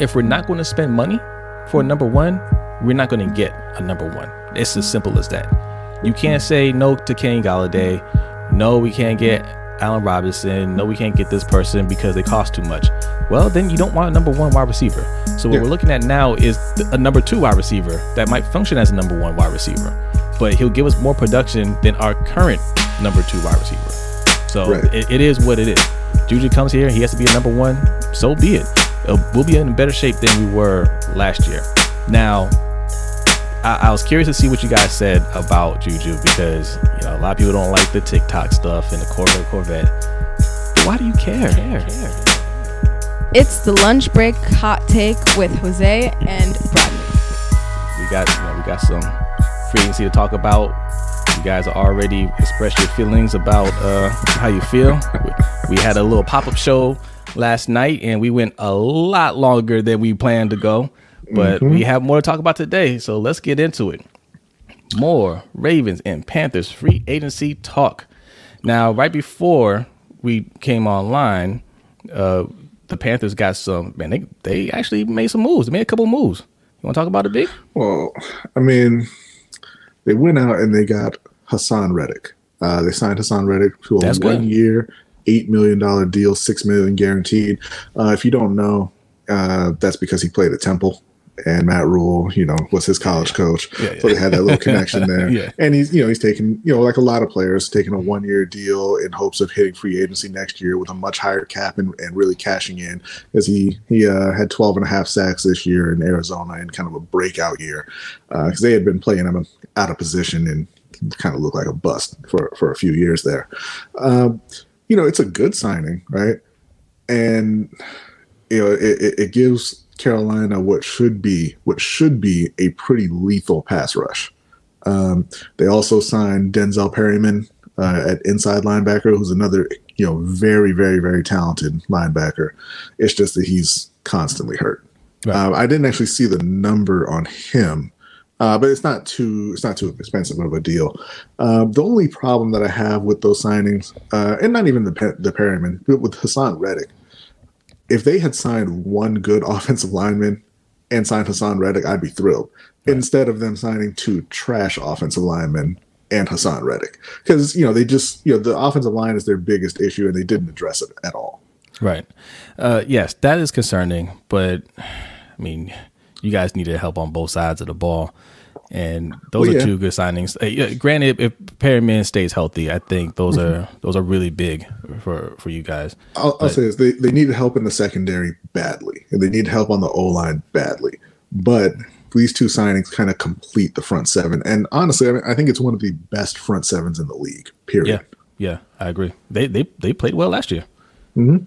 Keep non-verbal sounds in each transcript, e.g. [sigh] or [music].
if we're not going to spend money for a number one, we're not going to get a number one. It's as simple as that. You can't say no to Kenny Golladay. No, we can't get Allen Robinson. No, we can't get this person because they cost too much. Well, then you don't want a number one wide receiver. So what Yeah. we're looking at now is a number two wide receiver that might function as a number one wide receiver, but he'll give us more production than our current number two wide receiver. So Right. it, it is what it is. Juju comes here, he has to be a number one. So be it. Uh, we'll be in better shape than we were last year. Now, I, I was curious to see what you guys said about Juju because you know a lot of people don't like the TikTok stuff and the Corvette Corvette. Why do you care? It's the lunch break hot take with Jose and Rodney. We got you know, we got some free agency to talk about. You guys already expressed your feelings about uh, how you feel. We, we had a little pop up show last night, and we went a lot longer than we planned to go. But we have more to talk about today, so let's get into it. More Ravens and Panthers free agency talk. Now, right before we came online, uh, the Panthers got some man. They they actually made some moves. They made a couple moves. You want to talk about it, big? Well, I mean, they went out and they got Hassan Reddick. Uh, they signed Hassan Reddick to a That's good. one year, eight million dollar deal, six million guaranteed. Uh, if you don't know, uh, that's because he played at Temple. And Matt Rhule, you know, was his college coach, Yeah, so they had that little connection there. [laughs] Yeah. And he's, you know, he's taking, you know, like a lot of players, taking a one-year deal in hopes of hitting free agency next year with a much higher cap and, and really cashing in. Because he he uh, had 12 and a half sacks this year in Arizona in kind of a breakout year, because they had been playing him out of position and kind of looked like a bust for for a few years there. Um, you know, it's a good signing, right? And you know, it, it, gives Carolina what should be what should be a pretty lethal pass rush. Um, they also signed Denzel Perryman uh, at inside linebacker, who's another you know very very very talented linebacker. It's just that he's constantly hurt. Right. Uh, I didn't actually see the number on him, uh, but it's not too it's not too expensive of a deal. Um, the only problem that I have with those signings, uh, and not even the the Perryman, but with Hassan Reddick, if they had signed one good [laughs] offensive lineman and signed Hassan Reddick, I'd be thrilled. Instead of them signing two trash offensive linemen and Hassan Reddick, because you know they just you know the offensive line is their biggest issue, and they didn't address it at all. Right. Uh, yes, that is concerning, but I mean, you guys needed help on both sides of the ball, and those Well, are two good signings. Uh, granted, if Perryman stays healthy, I think those Mm-hmm. are those are really big for for you guys. I'll, I'll say this: they they needed help in the secondary badly, and they need help on the O line badly. But these two signings kind of complete the front seven, and honestly, I, mean, I think it's one of the best front sevens in the league. Period. Yeah, yeah, I agree. They they they played well last year. Mhm.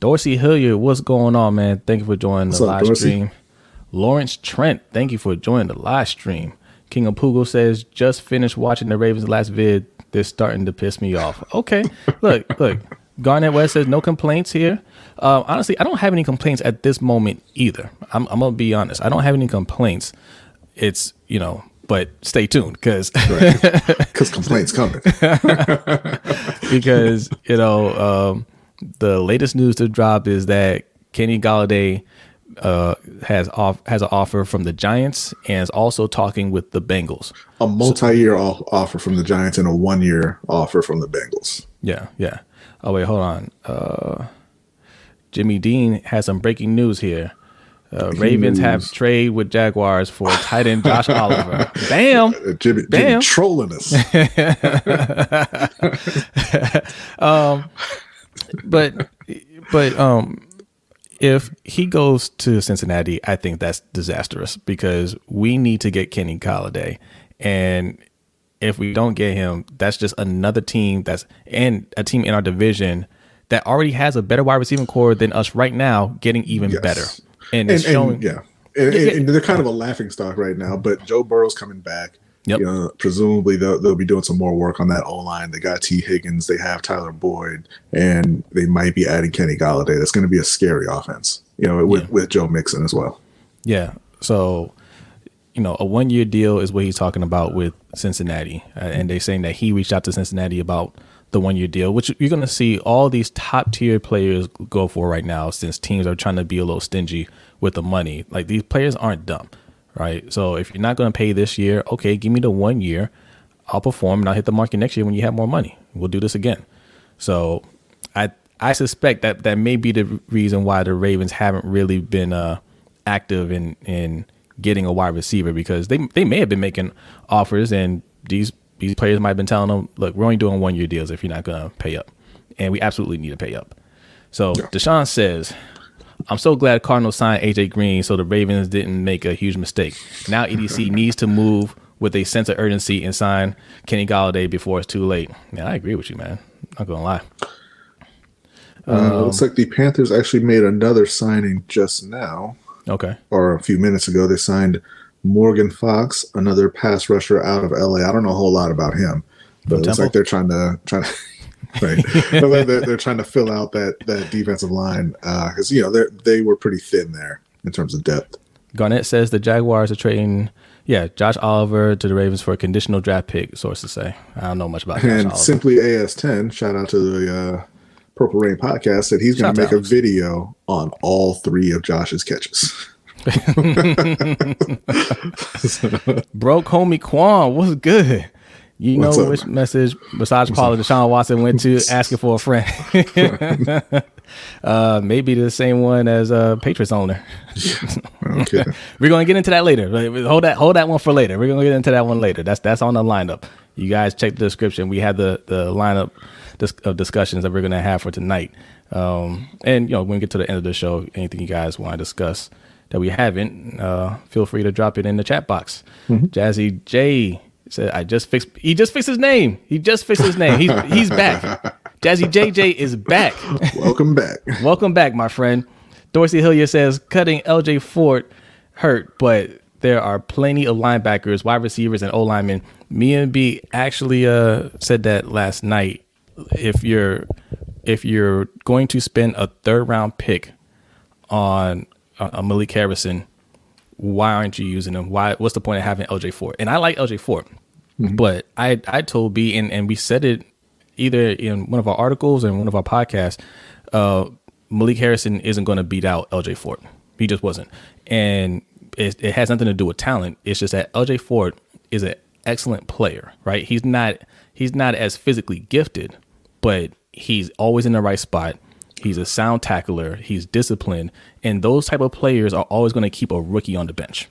Dorsey Hilliard, what's going on, man? Thank you for joining What's the up, live Dorsey? stream. Lawrence Trent, thank you for joining the live stream. King of Pugo says, just finished watching the Ravens last vid. They're starting to piss me off. Okay, [laughs] look, look. Garnett West says no complaints here. Uh, honestly, I don't have any complaints at this moment either. I'm, I'm gonna be honest. I don't have any complaints. It's you know, but stay tuned because because [laughs] complaints coming. [laughs] because you know um, the latest news to drop is that Kenny Golladay uh, has off has an offer from the Giants and is also talking with the Bengals. a multi-year off- offer from the Giants and a one-year offer from the Bengals. Yeah, yeah. Oh wait, hold on. Uh, Jimmy Dean has some breaking news here. Uh, Ravens have news. trade with Jaguars for tight end Josh [laughs] Oliver. Bam. Uh, Jimmy, Jimmy Bam. trolling us. [laughs] Um, but but um if he goes to Cincinnati, I think that's disastrous because we need to get Kenny Golladay, and if we don't get him, that's just another team that's and a team in our division that already has a better wide receiving corps than us right now, getting even Yes. better, and, and, it's showing. and yeah, and, and they're kind of a laughing stock right now. But Joe Burrow's coming back. Yep. You know, presumably they'll, they'll be doing some more work on that O line. They got Tee Higgins, they have Tyler Boyd, and they might be adding Kenny Golladay. That's going to be a scary offense. You know, with, Yeah. with Joe Mixon as well. Yeah. So, you know, a one year deal is what he's talking about with Cincinnati. Uh, and they're saying that he reached out to Cincinnati about the one year deal, which you're going to see all these top tier players go for right now since teams are trying to be a little stingy with the money. Like these players aren't dumb, right? So if you're not going to pay this year, okay, give me the one year. I'll perform and I'll hit the market next year when you have more money. We'll do this again. So I I suspect that that may be the reason why the Ravens haven't really been uh, active in in getting a wide receiver because they they may have been making offers and these these players might have been telling them, look, we're only doing one year deals if you're not going to pay up, and we absolutely need to pay up. So yeah. Deshaun says, I'm so glad Cardinals signed AJ Green so the Ravens didn't make a huge mistake. Now EDC [laughs] needs to move with a sense of urgency and sign Kenny Golladay before it's too late. Yeah, I agree with you, man. Not gonna lie. Uh, um, looks like the Panthers actually made another signing just now. Okay. Or a few minutes ago, they signed Morgan Fox, another pass rusher out of LA. I don't know a whole lot about him, but it's like they're trying to trying to right. [laughs] they're, they're, trying to fill out that that defensive line because uh, you know they they were pretty thin there in terms of depth. Garnett says the Jaguars are trading, yeah, Josh Oliver to the Ravens for a conditional draft pick. Sources say I don't know much about. Josh and Oliver. simply AS10, shout out to the uh, Purple Rain podcast, that he's going to make a video on all three of Josh's catches. [laughs] Broke homie Quan, what's good? You know up, which message besides Paula Deshaun Watson went to [laughs] asking for a friend. [laughs] uh, maybe the same one as a uh, Patriots owner. [laughs] okay. We're gonna get into that later. Hold that hold that one for later. We're gonna get into that one later. That's that's on the lineup. You guys check the description. We have the the lineup of discussions that we're gonna have for tonight. Um, and you know when we get to the end of the show, anything you guys want to discuss that we haven't, uh, feel free to drop it in the chat box. Mm-hmm. Jazzy J said, "I just fixed. He just fixed his name. He just fixed his name. He's he's back. [laughs] Jazzy JJ is back. Welcome back. Welcome back, my friend." Dorsey Hillier says, "Cutting LJ Fort hurt, but there are plenty of linebackers, wide receivers, and O linemen." Me and B actually uh, said that last night. If you're if you're going to spend a third round pick on uh, Malik Harrison, why aren't you using him? Why? What's the point of having LJ Fort? And I like LJ Fort, mm-hmm. but I I told B and and we said it either in one of our articles and one of our podcasts. Uh, Malik Harrison isn't going to beat out LJ Fort. He just wasn't, and it, it has nothing to do with talent. It's just that LJ Fort is an excellent player, right? He's not he's not as physically gifted, but he's always in the right spot. He's a sound tackler. He's disciplined, and those type of players are always going to keep a rookie on the bench.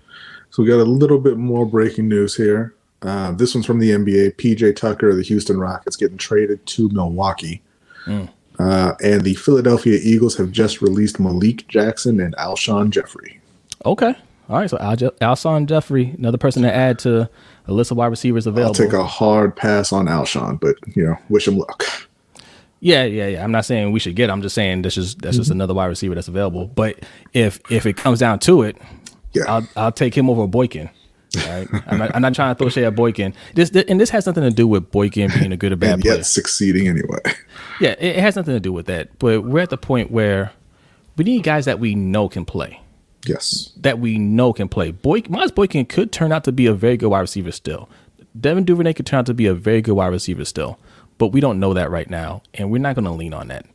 So we got a little bit more breaking news here. Uh, this one's from the NBA. PJ Tucker, of the Houston Rockets, getting traded to Milwaukee. Mm. Uh, and the Philadelphia Eagles have just released Malik Jackson and Alshon Jeffery. Okay. All right. So Al- Alshon Jeffery, another person to add to a list of wide receivers available. I'll take a hard pass on Alshon, but, you know, wish him luck. Yeah, yeah, yeah. I'm not saying we should get. I'm just saying this is that's mm-hmm. just another wide receiver that's available. But if if it comes down to it, yeah, I'll I'll take him over Boykin. Right? I'm, not, I'm not trying to throw shade at Boykin. This, and this has nothing to do with Boykin being a good or [laughs] bad and player. succeeding anyway. [laughs] Yeah, it, it has nothing to do with that. But we're at the point where we need guys that we know can play. Yes. That we know can play. Boy, Miles Boykin could turn out to be a very good wide receiver still. Devin Duvernay could turn out to be a very good wide receiver still but we don't know that right now, and we're not going to lean on that.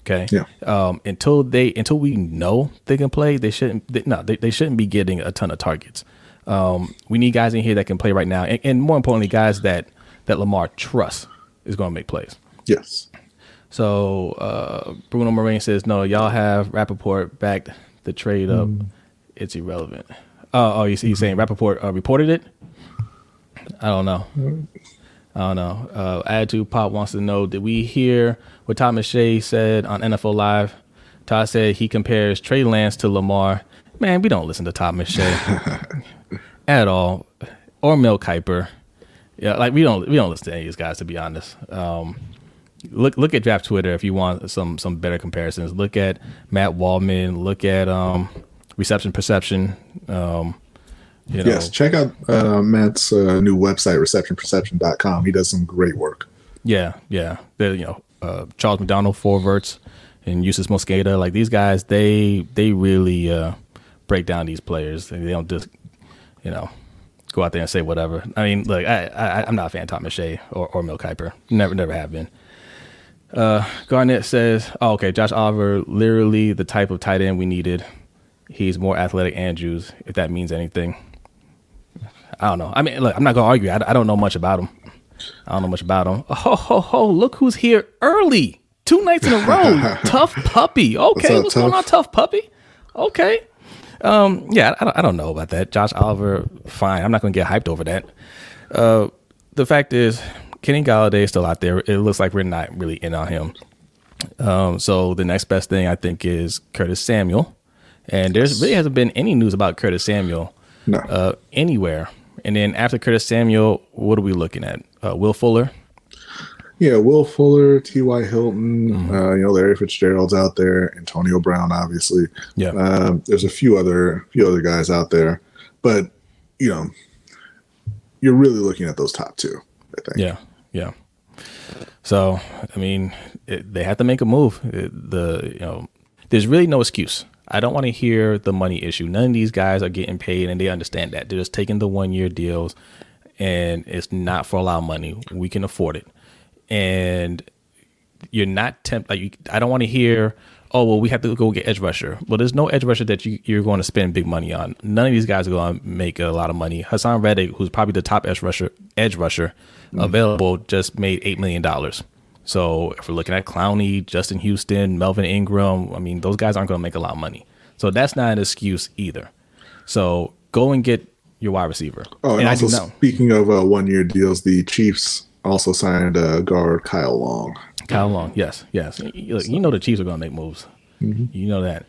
Okay. Yeah. Um, until they until we know they can play, they shouldn't. They, no, they, they shouldn't be getting a ton of targets. Um, we need guys in here that can play right now, and, and more importantly, guys that that Lamar trusts is going to make plays. Yes. So uh, Bruno Moraine says, "No, y'all have Rappaport backed the trade up. Mm. It's irrelevant." Uh, oh, you see, he's saying Rappaport uh, reported it. I don't know. I don't know. Uh, Attitude Pop wants to know: Did we hear what Todd McShay said on NFL Live? Todd said he compares Trey Lance to Lamar. Man, we don't listen to Todd McShay [laughs] at all, or Mel Kiper. Yeah, like we don't we don't listen to any of these guys to be honest. Um, look look at Draft Twitter if you want some some better comparisons. Look at Matt Waldman. Look at um, Reception Perception. Um, you know? Yes, check out uh, Matt's uh, new website, receptionperception.com. He does some great work. Yeah, yeah. They're, you know, uh, Charles McDonald, Forverts, and Justis Mosqueda. Like these guys, they they really uh, break down these players. They don't just, you know, go out there and say whatever. I mean, look, I, I am not a fan of Tom Shea or, or Mel Kiper. Never never have been. Uh, Garnett says, oh, okay, Josh Oliver, literally the type of tight end we needed. he's more athletic Andrews, if that means anything. I don't know. I mean, look, I'm not gonna argue. I, I don't know much about him. I don't know much about him. Oh, ho, ho, look who's here early. Two nights in a row. [laughs] tough puppy. Okay, up, what's going on, tough puppy? Okay. Um, yeah, I don't, I don't know about that. Josh Oliver, fine. I'm not gonna get hyped over that. Uh, the fact is, Kenny Golladay is still out there. It looks like we're not really in on him. Um, so the next best thing I think is Curtis Samuel, and there's really hasn't been any news about Curtis Samuel No. uh, anywhere. And then after Curtis Samuel, what are we looking at? Uh, Will Fuller. Yeah, Will Fuller, T.Y. Hilton, Mm-hmm. uh, you know, Larry Fitzgerald's out there, Antonio Brown, obviously. Yeah. Um, there's a few other few other guys out there, but you know, you're really looking at those top two. I think. Yeah, yeah. So I mean, it, they have to make a move. It- the you know, there's really no excuse. I don't want to hear the money issue. None of these guys are getting paid, and they understand that. They're just taking the one year deals, and it's not for a lot of money. We can afford it, and you're not tempt. Like you, I don't want to hear. Oh well, we have to go get edge rusher. Well, there's no edge rusher that you, you're going to spend big money on. None of these guys are going to make a lot of money. Hassan Reddick, who's probably the top edge rusher, edge rusher available, just made eight million dollars. So if we're looking at Clowney, Justin Houston, Melvin Ingram, I mean, those guys aren't going to make a lot of money. So that's not an excuse either. So go and get your wide receiver. Oh, and, I also do speaking of uh, one year deals, the Chiefs also signed uh, guard Kyle Long. Kyle Long. Yes, yes. You, look, you know the Chiefs are going to make moves. You know that.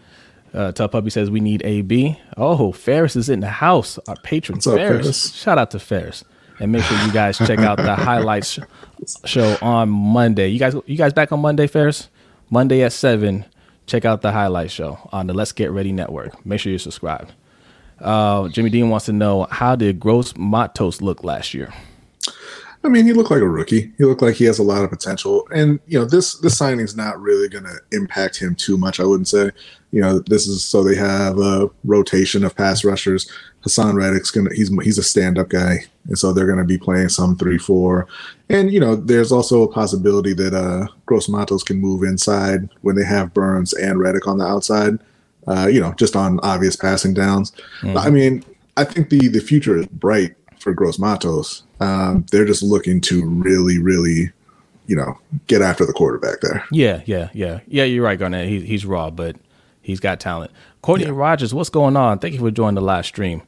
Uh, Tough Puppy says we need AB. Oh, Ferris is in the house. Our patron What's up, Ferris. Ferris? Shout out to Ferris. And make sure you guys check out the highlights [laughs] show on Monday. You guys, you guys back on Monday, Ferris? Monday at seven. Check out the highlight show on the Let's Get Ready Network. Make sure you're subscribed. Uh, Jimmy Dean wants to know how did Gross Matos look last year? I mean, he looked like a rookie. He looked like he has a lot of potential, and you know, this this signing's not really going to impact him too much. I wouldn't say. You know, this is so they have a rotation of pass rushers. Hassan Reddick's gonna he's he's a stand up guy, and so they're going to be playing some three four, and you know, there's also a possibility that uh Gross Matos can move inside when they have Burns and Reddick on the outside. Uh, you know, just on obvious passing downs. I mean, I think the the future is bright for Gross Matos. Um, they're just looking to really, really, you know, get after the quarterback there. Yeah, yeah, yeah, yeah. You're right, Garnett. He, he's raw, but he's got talent. Courtney Rogers, what's going on? Thank you for joining the live stream.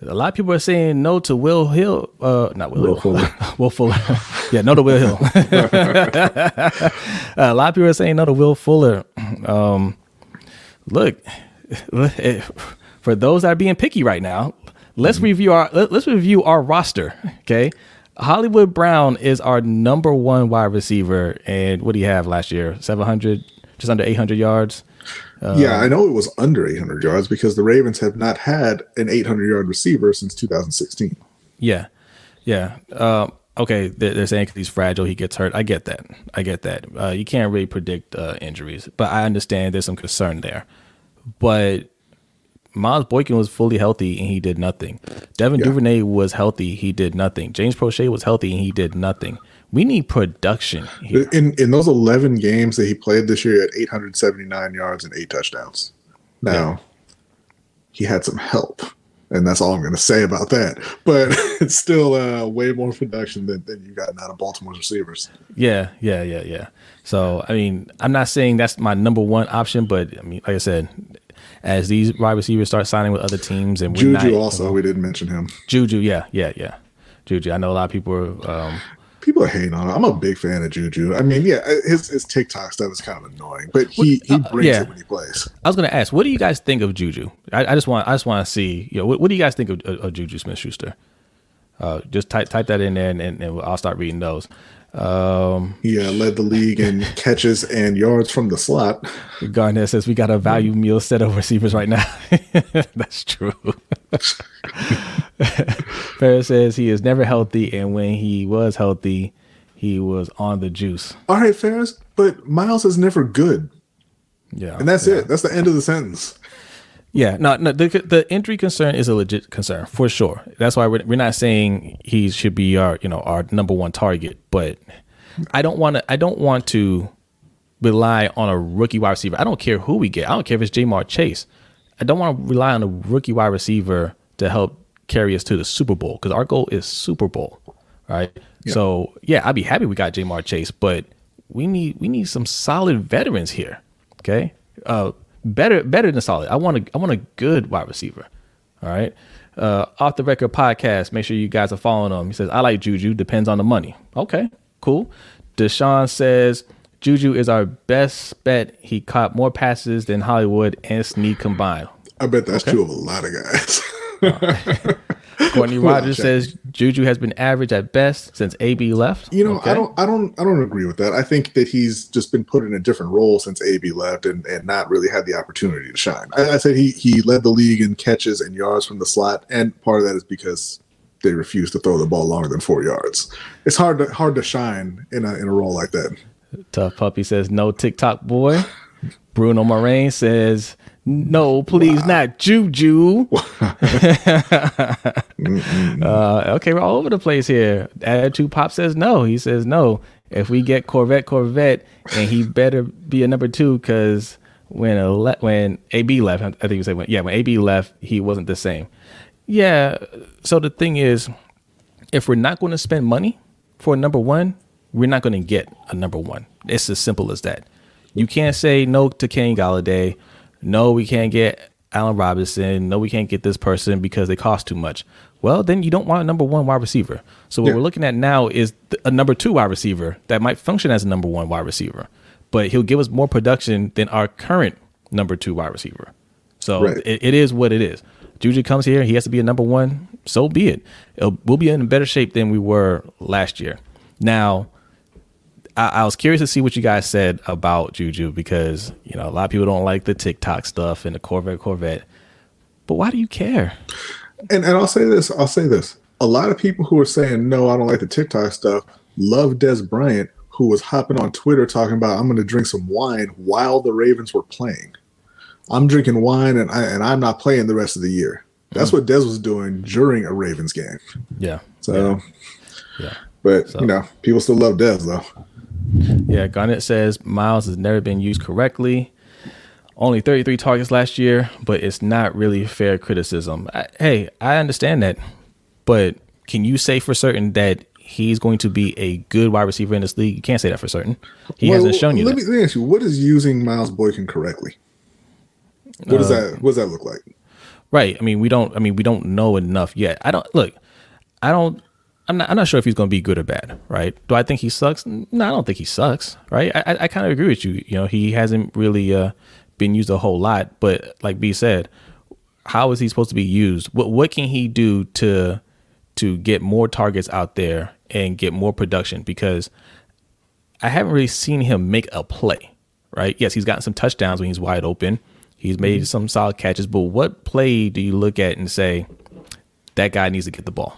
A lot of people are saying no to Will Hill. Uh, not Will, Will Hill. Fuller. [laughs] Will Fuller. [laughs] yeah, no to Will Hill. [laughs] a lot of people are saying no to Will Fuller. Um, look, for those that are being picky right now, let's review our let, us review our roster. Okay, Hollywood Brown is our number one wide receiver, and what do you have last year? Seven hundred, just under eight hundred yards. yeah, I know it was under 800 yards because the Ravens have not had an 800 yard receiver since 2016. Yeah, yeah. Um, okay, they're, they're saying he's fragile, he gets hurt. I get that. I get that. Uh, you can't really predict uh, injuries, but I understand there's some concern there. But Miles Boykin was fully healthy and he did nothing. Devin Yeah. Duvernay was healthy, he did nothing. James Proche was healthy and he did nothing. We need production here. In in those 11 games that he played this year at 879 yards and eight touchdowns. Now, he had some help, and that's all I'm going to say about that. But [laughs] it's still uh, way more production than, than you got out of Baltimore's receivers. Yeah, yeah, yeah, yeah. So I mean, I'm not saying that's my number one option, but I mean, like I said, as these wide receivers start signing with other teams, and we're Juju not, also, we didn't mention him. Juju, yeah, yeah, yeah, Juju. I know a lot of people are. Um, People are hating on him. I'm a big fan of Juju. I mean, yeah, his, his TikTok stuff is kind of annoying, but he, he brings yeah. it when he plays. I was going to ask, what do you guys think of Juju? I, I just want, I just want to see, you know, what, what do you guys think of, of, of Juju Smith Schuster? Uh, just type type that in there, and, and, and I'll start reading those. Um, He uh, led the league in [laughs] catches and yards from the slot. Garnett says we got a value meal set of receivers right now. [laughs] That's true. [laughs] Ferris says he is never healthy, and when he was healthy, he was on the juice. All right, Ferris, but Miles is never good. Yeah, And that's it. That's the end of the sentence. Yeah, no, no. The the injury concern is a legit concern for sure. That's why we're, we're not saying he should be our you know our number one target. But I don't want to. I don't want to rely on a rookie wide receiver. I don't care who we get. I don't care if it's Ja'Marr Chase. I don't want to rely on a rookie wide receiver to help carry us to the Super Bowl because our goal is Super Bowl, right? Yeah. So yeah, I'd be happy we got Ja'Marr Chase, but we need we need some solid veterans here. Okay, uh, better better than solid. I want a I want a good wide receiver. All right. Uh, off the record podcast. Make sure you guys are following him. He says, I like Juju. Depends on the money. Okay, cool. Deshaun says Juju is our best bet. He caught more passes than Hollywood and Snead combined. I bet that's okay. true of a lot of guys. [laughs] [laughs] [laughs] Courtney Rogers says Juju has been average at best since AB left. You know, okay. I don't, I don't, I don't agree with that. I think that he's just been put in a different role since AB left and, and not really had the opportunity to shine. I, I said he he led the league in catches and yards from the slot, and part of that is because they refuse to throw the ball longer than four yards. It's hard to hard to shine in a in a role like that. Tough puppy says no TikTok boy. [laughs] Bruno Moraine says no, please, wow. not Juju. [laughs] uh, okay, we're all over the place here. Attitude Pop says no. He says no. If we get Corvette, Corvette, and he better be a number two because when ele- when AB left, I think you said when, yeah, when AB left, he wasn't the same. Yeah. So the thing is, if we're not going to spend money for a number one, we're not going to get a number one. It's as simple as that. You can't say no to Kenny Golladay no, we can't get Allen Robinson. No, we can't get this person because they cost too much. Well, then you don't want a number one wide receiver. So what yeah. we're looking at now is a number two wide receiver that might function as a number one wide receiver, but he'll give us more production than our current number two wide receiver. So right. it, it is what it is. Juju comes here, he has to be a number one. So be it. It'll, we'll be in better shape than we were last year. Now, I, I, was curious to see what you guys said about Juju because you know a lot of people don't like the TikTok stuff and the Corvette Corvette, but why do you care? And and I'll say this, I'll say this. A lot of people who are saying no, I don't like the TikTok stuff, love Dez Bryant, who was hopping on Twitter talking about I'm going to drink some wine while the Ravens were playing. I'm drinking wine and I and I'm not playing the rest of the year. That's mm. what Dez was doing during a Ravens game. Yeah. So. Yeah. yeah. But so. you know, people still love Dez though. Yeah, Garnett says Miles has never been used correctly. Only 33 targets last year, but it's not really fair criticism. I, hey, I understand that, but can you say for certain that he's going to be a good wide receiver in this league? You can't say that for certain. He well, hasn't shown you. Let that. me, let me ask you: What is using Miles Boykin correctly? What does uh, that? What does that look like? Right. I mean, we don't. I mean, we don't know enough yet. I don't look. I don't I'm not, I'm not sure if he's going to be good or bad, right? Do I think he sucks? No, I don't think he sucks, right? I, I, I kind of agree with you. You know, he hasn't really uh, been used a whole lot, but like B said, how is he supposed to be used? What what can he do to to get more targets out there and get more production? Because I haven't really seen him make a play, right? Yes, he's gotten some touchdowns when he's wide open. He's made mm-hmm. some solid catches, but what play do you look at and say that guy needs to get the ball?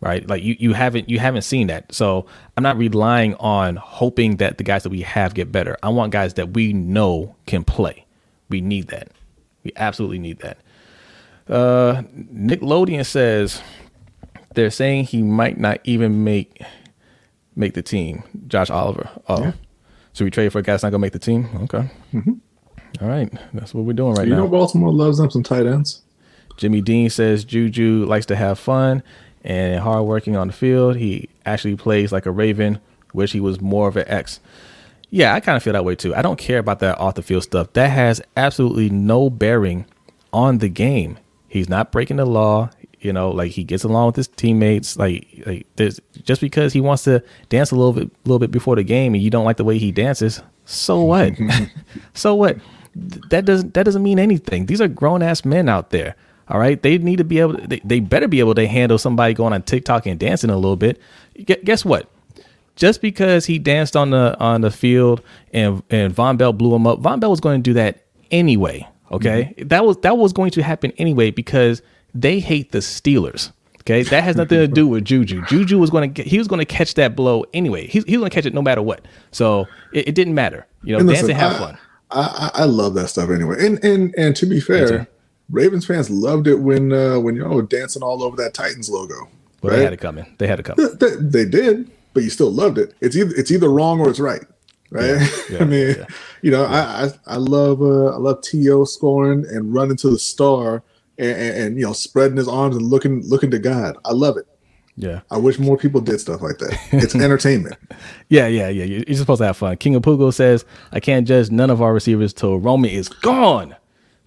Right? Like you, you haven't you haven't seen that. So I'm not relying on hoping that the guys that we have get better. I want guys that we know can play. We need that. We absolutely need that. Uh, Nickelodeon says they're saying he might not even make make the team. Josh Oliver. Oh, yeah. so we trade for a guy that's not gonna make the team. Okay. Mm-hmm. All right, that's what we're doing right you now. You know, Baltimore loves them some tight ends. Jimmy Dean says Juju likes to have fun and hardworking on the field. He actually plays like a Raven, which he was more of an X. Yeah, I kind of feel that way too. I don't care about that off the field stuff. That has absolutely no bearing on the game. He's not breaking the law. You know, like he gets along with his teammates. Like, like there's just because he wants to dance a little bit, little bit before the game, and you don't like the way he dances. So what? [laughs] so what? That doesn't that doesn't mean anything. These are grown ass men out there. All right, they need to be able. To, they, they better be able to handle somebody going on TikTok and dancing a little bit. Guess what? Just because he danced on the on the field and and Vonn Bell blew him up, Vonn Bell was going to do that anyway. Okay, mm-hmm. that was that was going to happen anyway because they hate the Steelers. Okay, that has nothing to do with Juju. Juju was going to he was going to catch that blow anyway. He's he was going to catch it no matter what. So it, it didn't matter. You know, dance and have I, fun. I, I love that stuff anyway. And and and to be fair, Ravens fans loved it when uh, when y'all were dancing all over that Titans logo. Well, right? they had it coming. They had it coming. They, they, they, did, but you still loved it. It's either it's either wrong or it's right. right? Yeah, [laughs] yeah, I mean, yeah. you know, I I, I love uh, I love To scoring and running to the star and, and, and you know spreading his arms and looking looking to God. I love it. Yeah. I wish more people did stuff like that. It's [laughs] entertainment. Yeah, yeah, yeah. You're you're supposed to have fun. King of Pugo says, I can't judge none of our receivers till Roman is gone.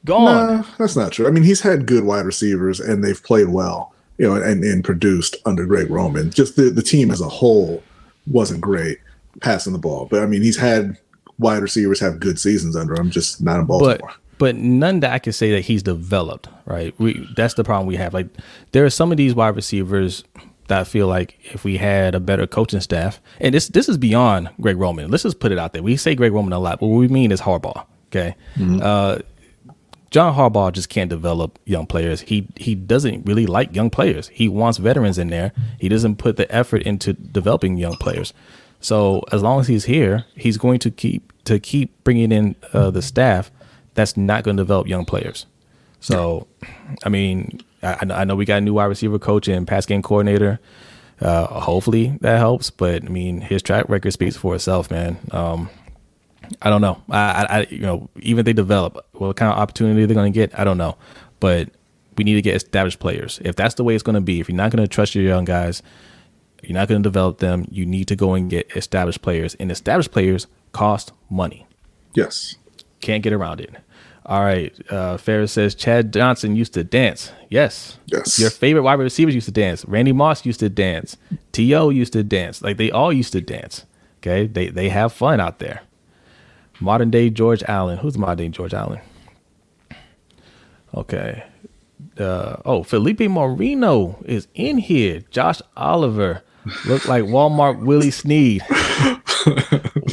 Gone. Nah, that's not true. I mean, he's had good wide receivers and they've played well, you know, and, and produced under Greg Roman. Just the, the team as a whole wasn't great passing the ball. But I mean, he's had wide receivers have good seasons under him, just not in Baltimore. but but none that I can say that he's developed, right? We that's the problem we have. Like there are some of these wide receivers that I feel like if we had a better coaching staff, and this this is beyond Greg Roman. Let's just put it out there. We say Greg Roman a lot, but what we mean is Harbaugh. Okay. Uh, John Harbaugh just can't develop young players. He he doesn't really like young players. He wants veterans in there. He doesn't put the effort into developing young players. So as long as he's here, he's going to keep to keep bringing in uh, the staff that's not going to develop young players. So, I mean, I, I know- we got a new wide receiver coach and pass game coordinator. Uh, hopefully that helps, but I mean, his track record speaks for itself, man. Um, I don't know. I, I, I, you know, even if they develop, what kind of opportunity they're going to get, I don't know. But we need to get established players. If that's the way it's going to be, if you're not going to trust your young guys, you're not going to develop them. You need to go and get established players, and established players cost money. yes. Can't get around it. All right. Uh, Ferris says Chad Johnson used to dance. Yes. Yes. Your favorite wide receivers used to dance. Randy Moss used to dance. T.O. used to dance. Like they all used to dance. Okay. They they have fun out there. Modern day George Allen. Who's modern day George Allen? Okay. Uh, oh, Felipe Moreno is in here. Josh Oliver. Look like Walmart Willie Snead.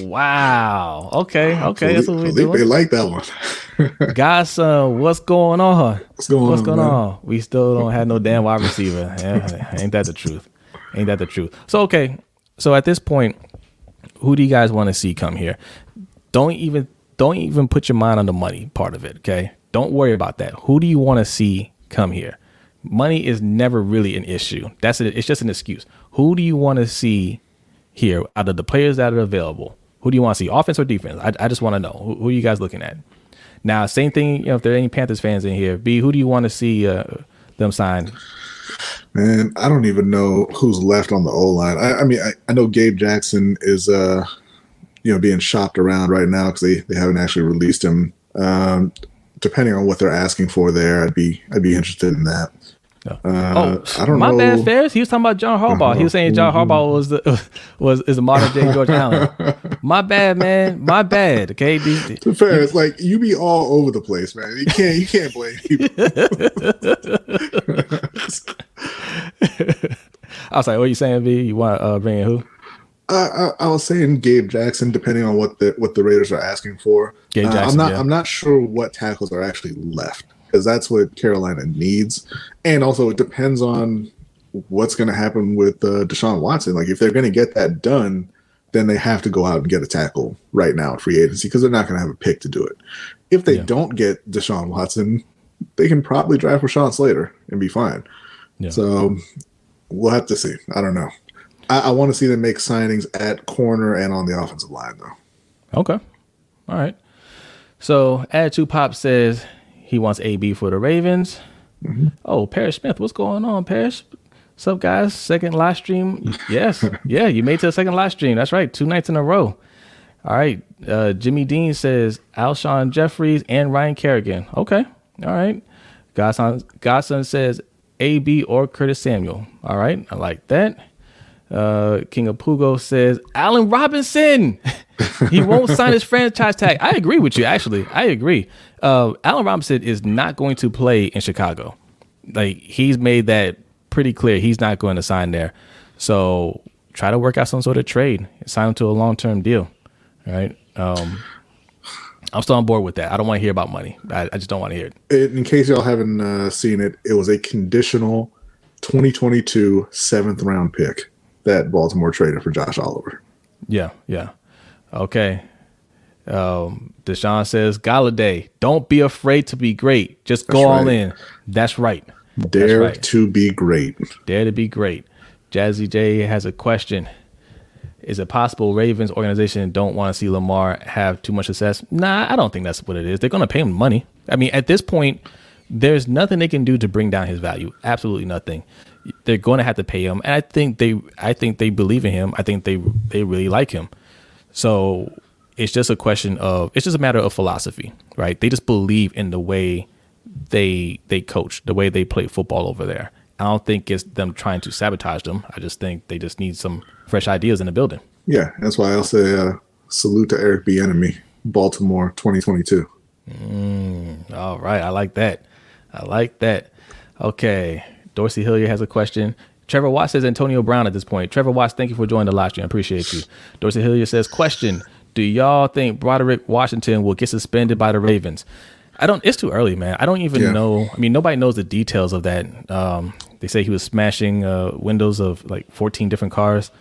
wow. Okay. Okay. That's what we're Felipe like that one. Godson, what's going on? What's going What's on, going man? on? We still don't have no damn wide receiver. Yeah, ain't that the truth? Ain't that the truth? So okay, so at this point, who do you guys want to see come here? Don't even don't even put your mind on the money part of it. Okay, don't worry about that. Who do you want to see come here? Money is never really an issue. That's it. It's just an excuse. Who do you want to see here out of the players that are available? Who do you want to see, offense or defense? I, I just want to know who, who are you guys looking at. Now, same thing. You know, if there are any Panthers fans in here, B, who do you want to see uh, them sign? Man, I don't even know who's left on the O line. I, I mean, I, I know Gabe Jackson is, uh, you know, being shopped around right now because they, they haven't actually released him. Um, depending on what they're asking for there, I'd be I'd be interested in that. Uh, oh, I don't my know. bad, Ferris. He was talking about John Harbaugh. He was saying John Harbaugh was the [laughs] was is a modern day George Allen. [laughs] My bad, man. My bad. Okay, These- To be fair, it's like you be all over the place, man. You can't you can't blame [laughs] people. I was like, "What are you saying, V? You want to uh, bring in who?" Uh, I, I was saying Gabe Jackson, depending on what the what the Raiders are asking for. Gabe Uh, I'm not yeah. I'm not sure what tackles are actually left because that's what Carolina needs, and also it depends on what's going to happen with uh, Deshaun Watson. Like if they're going to get that done, then they have to go out and get a tackle right now at free agency because they're not going to have a pick to do it. If they Yeah. don't get Deshaun Watson, they can probably draft Rashawn Slater and be fine. Yeah. So we'll have to see. I don't know. I, I want to see them make signings at corner and on the offensive line, though. Okay. All right. So Attitude Pop says he wants AB for the Ravens. Oh, Paris Smith, what's going on, Paris? What's up, guys? Second live stream. Yes. [laughs] yeah, you made it to the second live stream. That's right. Two nights in a row. All right. Uh, Jimmy Dean says Alshon Jeffries and Ryan Kerrigan. Okay. All right. Godson, Godson says AB or Curtis Samuel. All right. I like that. Uh, King of Pugo says Allen Robinson. [laughs] he won't sign his franchise tag. I agree with you. Actually, I agree. Uh, Allen Robinson is not going to play in Chicago. Like he's made that pretty clear. He's not going to sign there. So try to work out some sort of trade. Sign him to a long term deal. All right. Um, I'm still on board with that. I don't want to hear about money. I, I just don't want to hear it. In case y'all haven't uh, seen it, it was a conditional 2022 seventh round pick that Baltimore traded for Josh Oliver. Yeah, yeah. Okay. Um, Deshaun says, Golladay, don't be afraid to be great. Just go all in. That's right. Dare right. to be great. Dare to be great. Jazzy J has a question. Is it possible Ravens organization don't want to see Lamar have too much success? Nah, I don't think that's what it is. They're going to pay him money. I mean, at this point, there's nothing they can do to bring down his value. Absolutely nothing. They're going to have to pay him, and I think they, I think they believe in him. I think they, they really like him. So it's just a question of, it's just a matter of philosophy, right? They just believe in the way they they coach, the way they play football over there. I don't think it's them trying to sabotage them. I just think they just need some fresh ideas in the building. Yeah, that's why I'll say uh, salute to Eric Bieniemy, Baltimore, 2022. Mm, all right, I like that. I like that. Okay, Dorsey Hillier has a question. Trevor Watts says Antonio Brown at this point. Trevor Watts, thank you for joining the live stream. I appreciate you. Dorsey Hillier says, question: Do y'all think Broderick Washington will get suspended by the Ravens? I don't. It's too early, man. I don't even Yeah. know. I mean, nobody knows the details of that. Um, they say he was smashing uh, windows of like 14 different cars.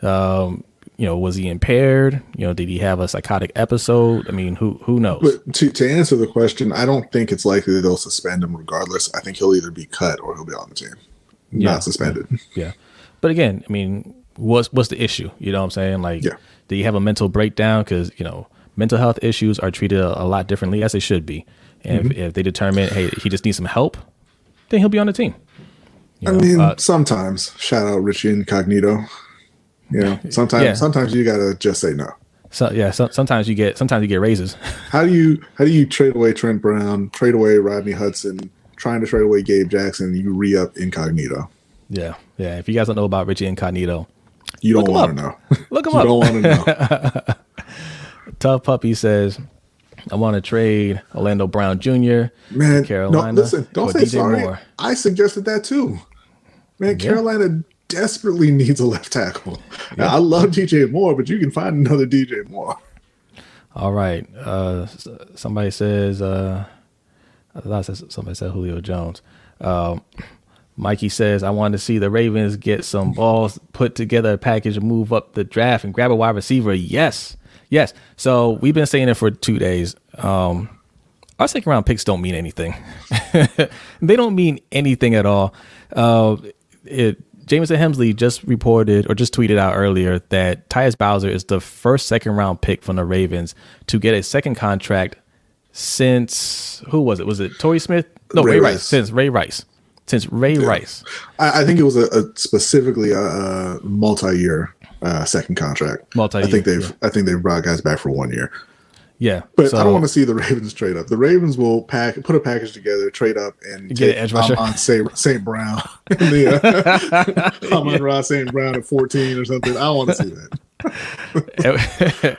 Um, you know, was he impaired? You know, did he have a psychotic episode? I mean, who who knows? But to, to answer the question, I don't think it's likely that they'll suspend him regardless. I think he'll either be cut or he'll be on the team, Yeah. not suspended. Yeah. But again, I mean, what's what's the issue? You know what I'm saying? Like, Yeah. do you have a mental breakdown? Because you know, mental health issues are treated a, a lot differently as they should be. And if, if they determine, hey, he just needs some help, then he'll be on the team. You I know, mean, uh, sometimes shout out Richie Incognito. You know, [laughs] sometimes Yeah. sometimes you gotta just say no. so yeah, so, sometimes you get sometimes you get raises. [laughs] How do you how do you trade away Trent Brown, trade away Rodney Hudson, trying to trade away Gabe Jackson? You re up Incognito. yeah, yeah. If you guys don't know about Richie Incognito, You don't want to know. look him up. [laughs] you up. don't want to know. Tough Puppy says, "I want to trade Orlando Brown Jr. Man, Carolina no, listen, don't say DJ sorry. Moore. I suggested that too. Man, Yeah. Carolina desperately needs a left tackle. [laughs] I love DJ Moore, but you can find another DJ Moore. All right. Uh, somebody says, uh, I thought somebody said Julio Jones. Um, Mikey says, I want to see the Ravens get some balls, put together a package, move up the draft and grab a wide receiver. Yes. Yes. So we've been saying it for two days. Um, our second round picks don't mean anything. [laughs] they don't mean anything at all. Uh, it, Jamison Hensley just reported or just tweeted out earlier that Tyus Bowser is the first second round pick from the Ravens to get a second contract since who was it? Was it Torrey Smith? No, Ray, Ray Rice. Rice. Since Ray Rice. Since Ray Rice. I, I think it was a, a specifically a, a multi-year uh, second contract. Multi-year, I think they've I think they've brought guys back for one year. Yeah. But so, I don't want to see the [laughs] Ravens trade up. The Ravens will pack put a package together, trade up, and Get take an edge rusher. on St. Brown. [laughs] yeah. [laughs] Amon-Ra St. Brown at 14 or something. I want to see that.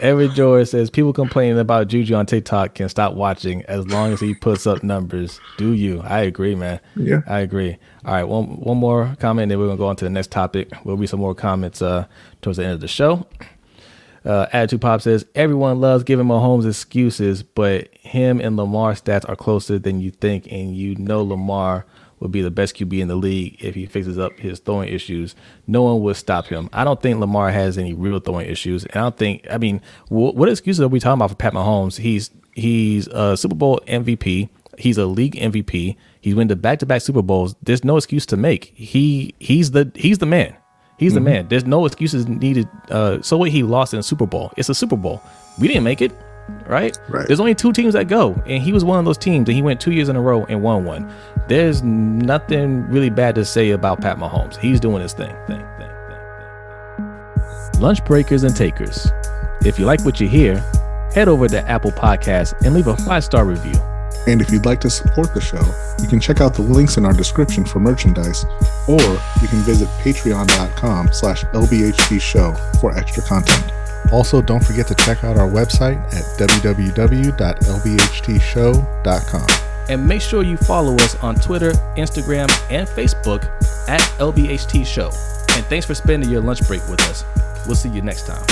Every George says people complaining about Juju on TikTok can stop watching as long as he puts up numbers. Do you? I agree, man. Yeah. I agree. All right, one one more comment, and then we're gonna go on to the next topic. We'll be some more comments uh towards the end of the show. Uh, Attitude Pop says everyone loves giving Mahomes excuses, but him and Lamar stats are closer than you think, and you know Lamar would be the best QB in the league if he fixes up his throwing issues. No one would stop him. I don't think Lamar has any real throwing issues, and I don't think. I mean, wh- what excuses are we talking about for Pat Mahomes? He's he's a Super Bowl MVP. He's a league MVP. He's win the back to back Super Bowls. There's no excuse to make. He he's the he's the man. He's the man. There's no excuses needed. Uh, so what? He lost in the Super Bowl. It's a Super Bowl. We didn't make it, right? Right. There's only two teams that go, and he was one of those teams, and he went two years in a row and won one. There's nothing really bad to say about Pat Mahomes. He's doing his thing. Thing. Thing. Thing. thing. Lunch breakers and takers. If you like what you hear, head over to Apple Podcasts and leave a five star review. And if you'd like to support the show, you can check out the links in our description for merchandise, or you can visit patreon.com slash lbht show for extra content. Also, don't forget to check out our website at www.lbhtshow.com. And make sure you follow us on Twitter, Instagram, and Facebook at LBHT Show. And thanks for spending your lunch break with us. We'll see you next time.